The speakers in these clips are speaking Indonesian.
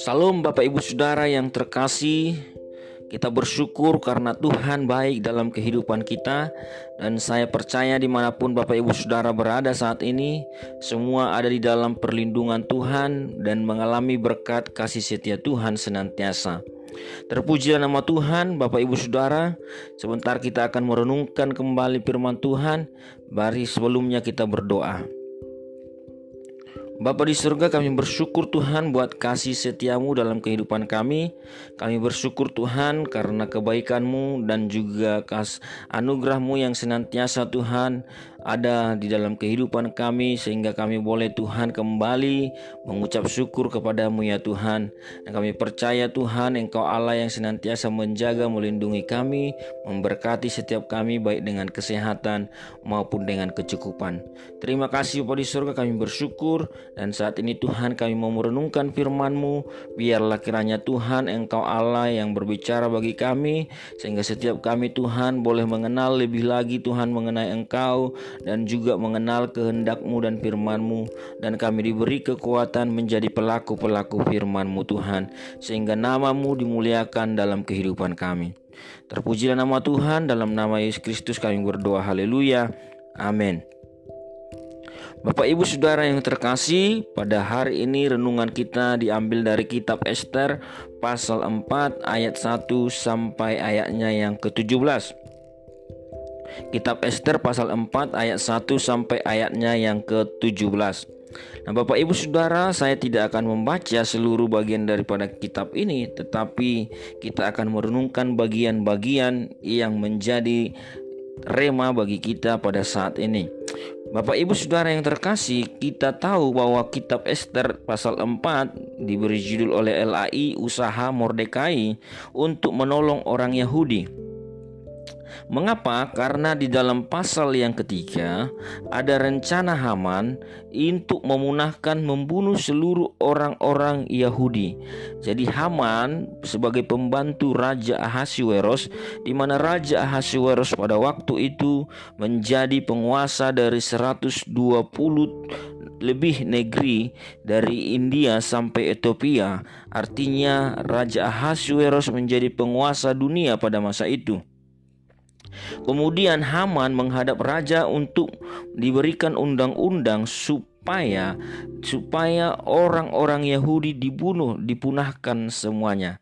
Salam Bapak Ibu Saudara yang terkasih. Kita bersyukur karena Tuhan baik dalam kehidupan kita Dan saya percaya di mana pun Bapak Ibu Saudara berada saat ini Semua ada di dalam perlindungan Tuhan Dan mengalami berkat kasih setia Tuhan senantiasa Terpujilah nama Tuhan, Bapak Ibu Saudara. Sebentar kita akan merenungkan kembali firman Tuhan. Bari sebelumnya kita berdoa. Bapa di surga kami bersyukur Tuhan buat kasih setiamu dalam kehidupan kami Kami bersyukur Tuhan karena kebaikanmu dan juga kas anugerahmu yang senantiasa Tuhan ada di dalam kehidupan kami sehingga kami boleh Tuhan kembali mengucap syukur kepadamu ya Tuhan. Dan kami percaya Tuhan Engkau Allah yang senantiasa menjaga melindungi kami memberkati setiap kami baik dengan kesehatan maupun dengan kecukupan. Terima kasih Bapak di surga. Kami bersyukur. Dan saat ini Tuhan kami mau merenungkan firman-Mu. Biarlah kiranya Tuhan Engkau Allah yang berbicara bagi kami sehingga setiap kami Tuhan boleh mengenal lebih lagi Tuhan mengenai Engkau dan juga mengenal kehendakmu dan firmanmu dan kami diberi kekuatan menjadi pelaku-pelaku firmanmu Tuhan sehingga namamu dimuliakan dalam kehidupan kami. Terpujilah nama Tuhan dalam nama Yesus Kristus kami berdoa haleluya. Amin. Bapak Ibu Saudara yang terkasih, pada hari ini renungan kita diambil dari kitab Esther pasal 4 ayat 1 sampai ayatnya yang ke-17. Kitab Esther pasal 4 ayat 1 sampai ayatnya yang ke-17. Nah, Bapak Ibu Saudara, saya tidak akan membaca seluruh bagian daripada kitab ini, tetapi kita akan merenungkan bagian-bagian yang menjadi rema bagi kita pada saat ini. Bapak Ibu Saudara yang terkasih, kita tahu bahwa kitab Esther pasal 4 diberi judul oleh LAI Usaha Mordekai untuk menolong orang Yahudi. Mengapa? Karena di dalam pasal yang ketiga ada rencana Haman untuk memunahkan membunuh seluruh orang-orang Yahudi. Jadi Haman sebagai pembantu Raja Ahasuerus di mana Raja Ahasuerus pada waktu itu menjadi penguasa dari 120 lebih negeri dari India sampai Ethiopia. Artinya Raja Ahasuerus menjadi penguasa dunia pada masa itu. Kemudian Haman menghadap raja untuk diberikan undang-undang supaya supaya orang-orang Yahudi dibunuh, dipunahkan semuanya.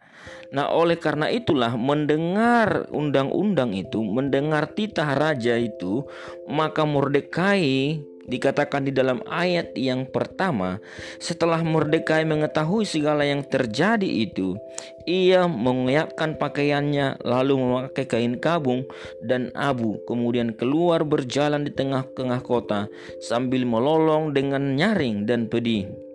Nah, oleh karena itulah mendengar undang-undang itu, mendengar titah raja itu, maka Mordekai dikatakan di dalam ayat yang pertama, setelah Mordekai mengetahui segala yang terjadi itu, ia mengoyakkan pakaiannya lalu memakai kain kabung dan abu, kemudian keluar berjalan di tengah-tengah kota sambil melolong dengan nyaring dan pedih.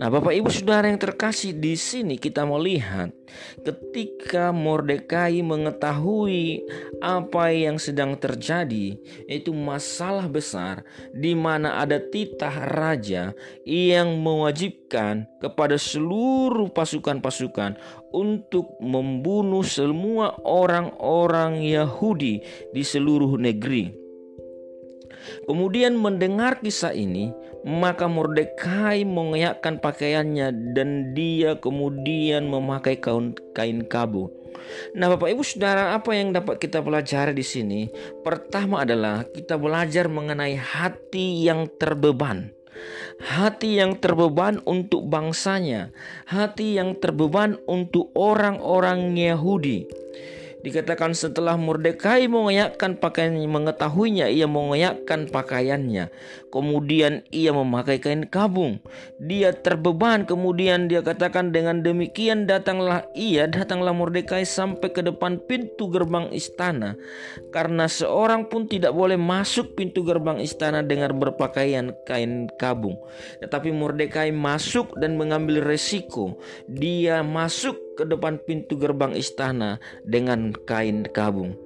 Nah, Bapak Ibu Saudara yang terkasih di sini kita melihat ketika Mordekai mengetahui apa yang sedang terjadi, yaitu masalah besar di mana ada titah raja yang mewajibkan kepada seluruh pasukan-pasukan untuk membunuh semua orang-orang Yahudi di seluruh negeri. Kemudian mendengar kisah ini, maka Mordekai mengoyakkan pakaiannya dan dia kemudian memakai kain, kain kabu. Nah, Bapak Ibu Saudara, apa yang dapat kita pelajari di sini? Pertama adalah kita belajar mengenai hati yang terbeban. Hati yang terbeban untuk bangsanya, hati yang terbeban untuk orang-orang Yahudi. Dikatakan setelah Mordekai mengoyakkan pakaiannya, mengetahuinya ia mengoyakkan pakaiannya. Kemudian ia memakai kain kabung. Dia terbeban. Kemudian dia katakan dengan demikian datanglah ia, datanglah Mordekai sampai ke depan pintu gerbang istana. Karena seorang pun tidak boleh masuk pintu gerbang istana dengan berpakaian kain kabung. Tetapi Mordekai masuk dan mengambil resiko. Dia masuk ke depan pintu gerbang istana dengan kain kabung.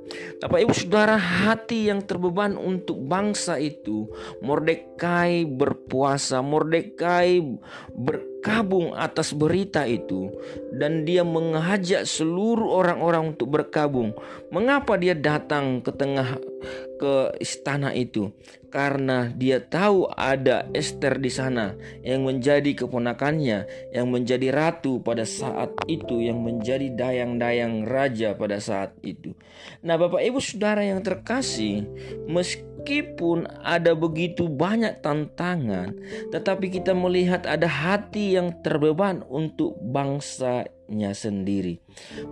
Bapak Ibu Saudara, hati yang terbeban untuk bangsa itu, Mordekai berpuasa, Mordekai berkabung atas berita itu dan dia mengajak seluruh orang-orang untuk berkabung. Mengapa dia datang ke tengah ke istana itu karena dia tahu ada Esther di sana yang menjadi keponakannya yang menjadi ratu pada saat itu yang menjadi dayang-dayang raja pada saat itu. Nah, Bapak Ibu Saudara yang terkasih, meskipun ada begitu banyak tantangan, tetapi kita melihat ada hati yang terbeban untuk bangsa nya sendiri.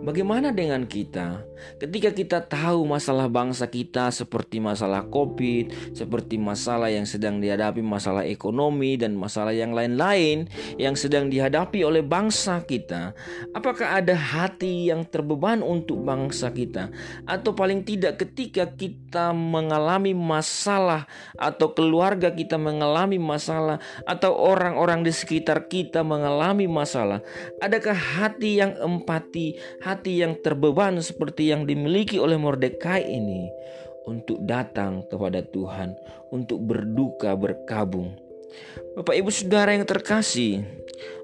Bagaimana dengan kita? Ketika kita tahu masalah bangsa kita seperti masalah Covid, seperti masalah yang sedang dihadapi masalah ekonomi dan masalah yang lain-lain yang sedang dihadapi oleh bangsa kita, apakah ada hati yang terbeban untuk bangsa kita? Atau paling tidak ketika kita mengalami masalah atau keluarga kita mengalami masalah atau orang-orang di sekitar kita mengalami masalah, adakah hati yang empati, hati yang terbeban seperti yang dimiliki oleh Mordekai ini untuk datang kepada Tuhan, untuk berduka berkabung. Bapak Ibu Saudara yang terkasih,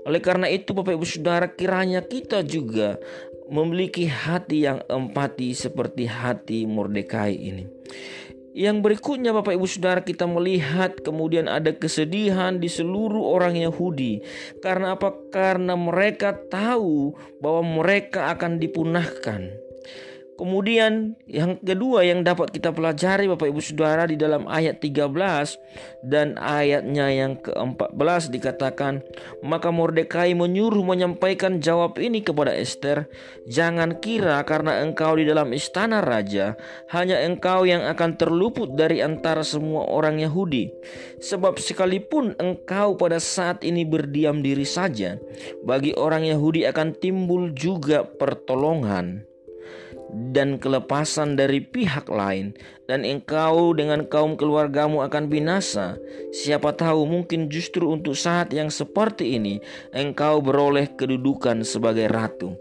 oleh karena itu Bapak Ibu Saudara kiranya kita juga memiliki hati yang empati seperti hati Mordekai ini. Yang berikutnya Bapak Ibu Saudara kita melihat kemudian ada kesedihan di seluruh orang Yahudi. Karena apa? Karena mereka tahu bahwa mereka akan dipunahkan. Kemudian yang kedua yang dapat kita pelajari Bapak Ibu Saudara di dalam ayat 13 dan ayatnya yang ke-14 dikatakan maka Mordekai menyuruh menyampaikan jawab ini kepada Esther jangan kira karena engkau di dalam istana raja hanya engkau yang akan terluput dari antara semua orang Yahudi. Sebab sekalipun engkau pada saat ini berdiam diri saja bagi orang Yahudi akan timbul juga pertolongan dan kelepasan dari pihak lain. Dan engkau dengan kaum keluargamu akan binasa. Siapa tahu mungkin justru untuk saat yang seperti ini engkau beroleh kedudukan sebagai ratu.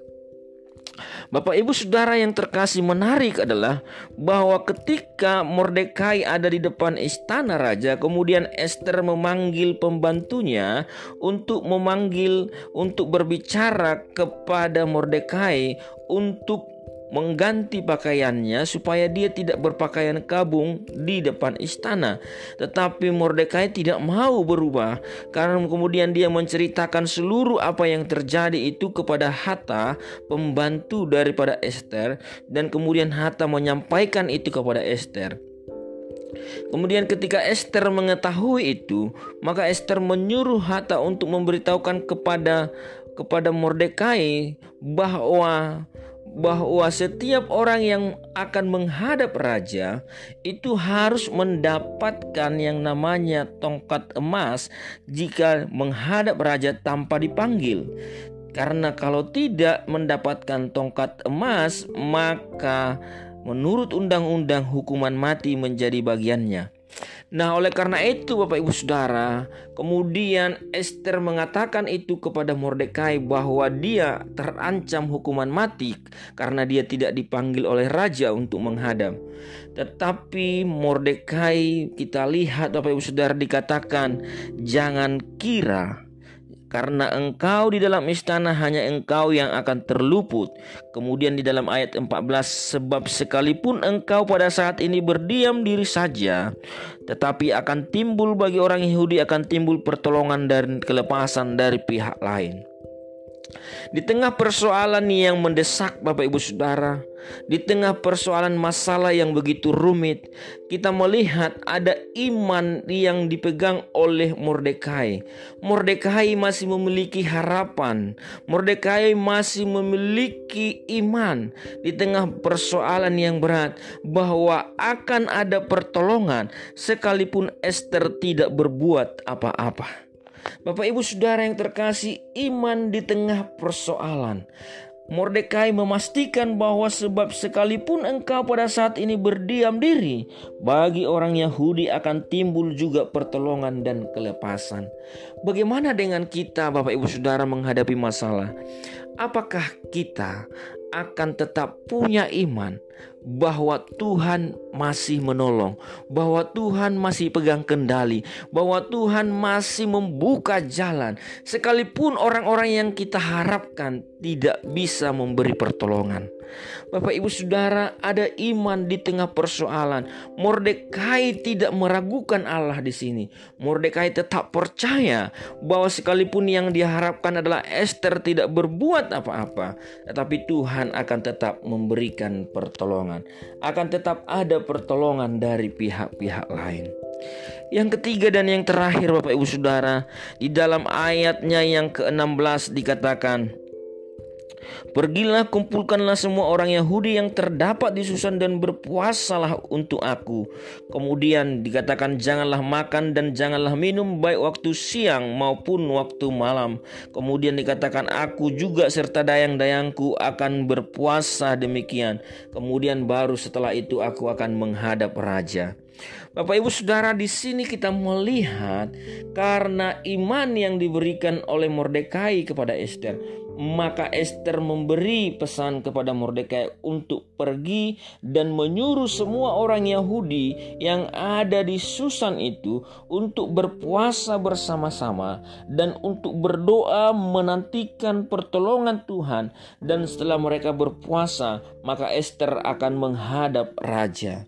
Bapak Ibu Saudara yang terkasih menarik adalah bahwa ketika Mordekai ada di depan istana raja kemudian Esther memanggil pembantunya untuk memanggil untuk berbicara kepada Mordekai untuk mengganti pakaiannya supaya dia tidak berpakaian kabung di depan istana. Tetapi Mordekai tidak mau berubah karena kemudian dia menceritakan seluruh apa yang terjadi itu kepada Hatta, pembantu daripada Esther dan kemudian Hatta menyampaikan itu kepada Esther. Kemudian ketika Esther mengetahui itu, maka Esther menyuruh Hatta untuk memberitahukan kepada kepada Mordekai bahwa bahwa setiap orang yang akan menghadap raja itu harus mendapatkan yang namanya tongkat emas jika menghadap raja tanpa dipanggil. Karena kalau tidak mendapatkan tongkat emas, maka menurut undang-undang hukuman mati menjadi bagiannya. Nah, oleh karena itu, Bapak Ibu Saudara, kemudian Esther mengatakan itu kepada Mordekai bahwa dia terancam hukuman mati karena dia tidak dipanggil oleh raja untuk menghadap. Tetapi Mordekai kita lihat Bapak Ibu Saudara dikatakan, "Jangan kira karena engkau di dalam istana hanya engkau yang akan terluput. Kemudian di dalam ayat 14 sebab sekalipun engkau pada saat ini berdiam diri saja tetapi akan timbul bagi orang Yahudi akan timbul pertolongan dan kelepasan dari pihak lain. Di tengah persoalan yang mendesak Bapak Ibu Saudara, di tengah persoalan masalah yang begitu rumit, kita melihat ada iman yang dipegang oleh Mordekai. Mordekai masih memiliki harapan. Mordekai masih memiliki iman di tengah persoalan yang berat bahwa akan ada pertolongan sekalipun Esther tidak berbuat apa-apa. Bapak Ibu Saudara yang terkasih, iman di tengah persoalan. Mordekai memastikan bahwa sebab sekalipun engkau pada saat ini berdiam diri, bagi orang Yahudi akan timbul juga pertolongan dan kelepasan. Bagaimana dengan kita, Bapak Ibu Saudara, menghadapi masalah? Apakah kita akan tetap punya iman? bahwa Tuhan masih menolong, bahwa Tuhan masih pegang kendali, bahwa Tuhan masih membuka jalan, sekalipun orang-orang yang kita harapkan tidak bisa memberi pertolongan. Bapak Ibu Saudara, ada iman di tengah persoalan. Mordekai tidak meragukan Allah di sini. Mordekai tetap percaya bahwa sekalipun yang diharapkan adalah Esther tidak berbuat apa-apa, tetapi Tuhan akan tetap memberikan pertolongan. Akan tetap ada pertolongan dari pihak-pihak lain. Yang ketiga dan yang terakhir Bapak Ibu Saudara, di dalam ayatnya yang ke-16 dikatakan, Pergilah kumpulkanlah semua orang Yahudi yang terdapat di Susan dan berpuasalah untuk aku. Kemudian dikatakan janganlah makan dan janganlah minum baik waktu siang maupun waktu malam. Kemudian dikatakan aku juga serta dayang-dayangku akan berpuasa demikian. Kemudian baru setelah itu aku akan menghadap raja. Bapak Ibu Saudara di sini kita melihat karena iman yang diberikan oleh Mordekai kepada Esther maka Esther memberi pesan kepada Mordekai untuk pergi dan menyuruh semua orang Yahudi yang ada di Susan itu untuk berpuasa bersama-sama dan untuk berdoa menantikan pertolongan Tuhan dan setelah mereka berpuasa maka Esther akan menghadap raja.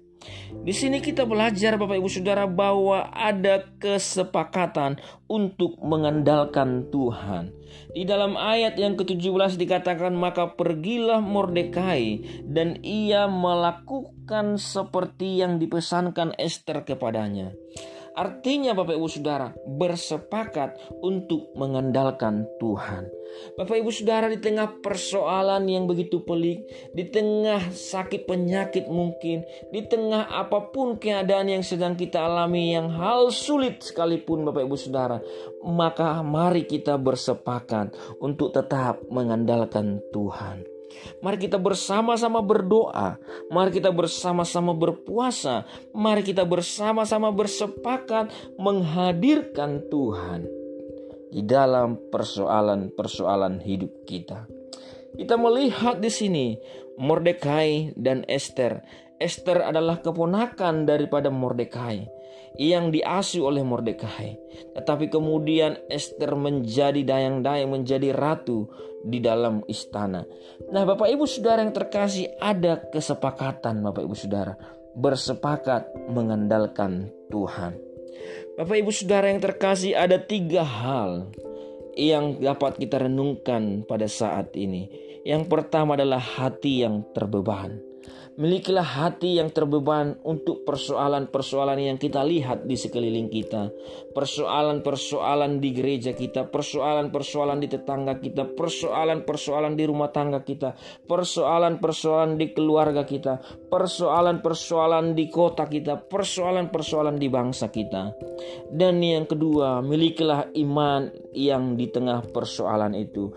Di sini kita belajar Bapak Ibu Saudara bahwa ada kesepakatan untuk mengandalkan Tuhan. Di dalam ayat yang ke-17 dikatakan maka pergilah Mordekai dan ia melakukan seperti yang dipesankan Esther kepadanya. Artinya Bapak Ibu Saudara bersepakat untuk mengandalkan Tuhan. Bapak Ibu Saudara di tengah persoalan yang begitu pelik, di tengah sakit penyakit mungkin, di tengah apa pun keadaan yang sedang kita alami yang hal sulit sekalipun Bapak Ibu Saudara, maka mari kita bersepakat untuk tetap mengandalkan Tuhan. Mari kita bersama-sama berdoa. Mari kita bersama-sama berpuasa. Mari kita bersama-sama bersepakat menghadirkan Tuhan di dalam persoalan-persoalan hidup kita. Kita melihat di sini Mordekai dan Esther. Esther adalah keponakan daripada Mordekai yang diasuh oleh Mordekai. Tetapi kemudian Esther menjadi dayang-dayang, menjadi ratu di dalam istana. Nah, Bapak Ibu Saudara yang terkasih, ada kesepakatan Bapak Ibu Saudara bersepakat mengandalkan Tuhan. Bapak Ibu Saudara yang terkasih, ada tiga hal yang dapat kita renungkan pada saat ini. Yang pertama adalah hati yang terbeban. Milikilah hati yang terbeban untuk persoalan-persoalan yang kita lihat di sekeliling kita. Persoalan-persoalan di gereja kita, persoalan-persoalan di tetangga kita, persoalan-persoalan di rumah tangga kita, persoalan-persoalan di keluarga kita, persoalan-persoalan di kota kita, persoalan-persoalan di bangsa kita. Dan yang kedua, milikilah iman yang di tengah persoalan itu.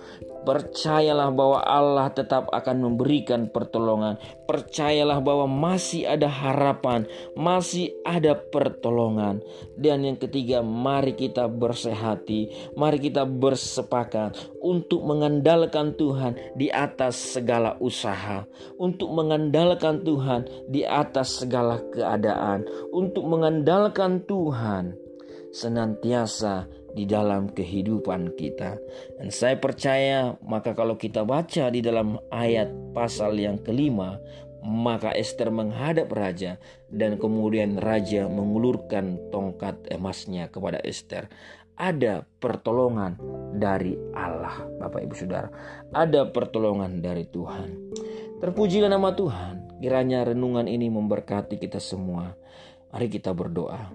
Percayalah bahwa Allah tetap akan memberikan pertolongan. Percayalah bahwa masih ada harapan, masih ada pertolongan. Dan yang ketiga, mari kita bersehati, mari kita bersepakat untuk mengandalkan Tuhan di atas segala usaha, untuk mengandalkan Tuhan di atas segala keadaan, untuk mengandalkan Tuhan senantiasa di dalam kehidupan kita. Dan saya percaya maka kalau kita baca di dalam ayat pasal yang kelima, maka Esther menghadap raja dan kemudian raja mengulurkan tongkat emasnya kepada Esther. Ada pertolongan dari Allah, Bapak Ibu Saudara. Ada pertolongan dari Tuhan. Terpujilah nama Tuhan. Kiranya renungan ini memberkati kita semua. Mari kita berdoa.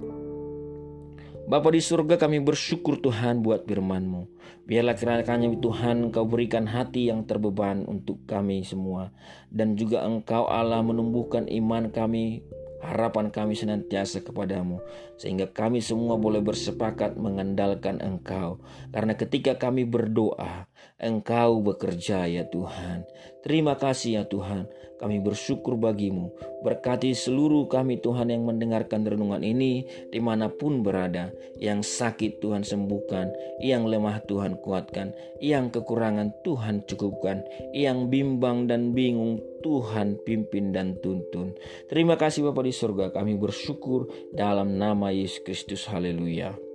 Bapa di surga kami bersyukur Tuhan buat firman-Mu. Biarlah kiranya Tuhan Engkau berikan hati yang terbeban untuk kami semua. Dan juga Engkau Allah menumbuhkan iman kami harapan kami senantiasa kepadamu sehingga kami semua boleh bersepakat mengandalkan Engkau. Karena ketika kami berdoa Engkau bekerja ya Tuhan terima kasih ya Tuhan kami bersyukur bagimu Berkati seluruh kami Tuhan yang mendengarkan renungan ini di mana pun berada. Yang sakit Tuhan sembuhkan, yang lemah Tuhan kuatkan, yang kekurangan Tuhan cukupkan, yang bimbang dan bingung Tuhan pimpin dan tuntun. Terima kasih Bapak di surga kami bersyukur dalam nama Yesus Kristus. Haleluya.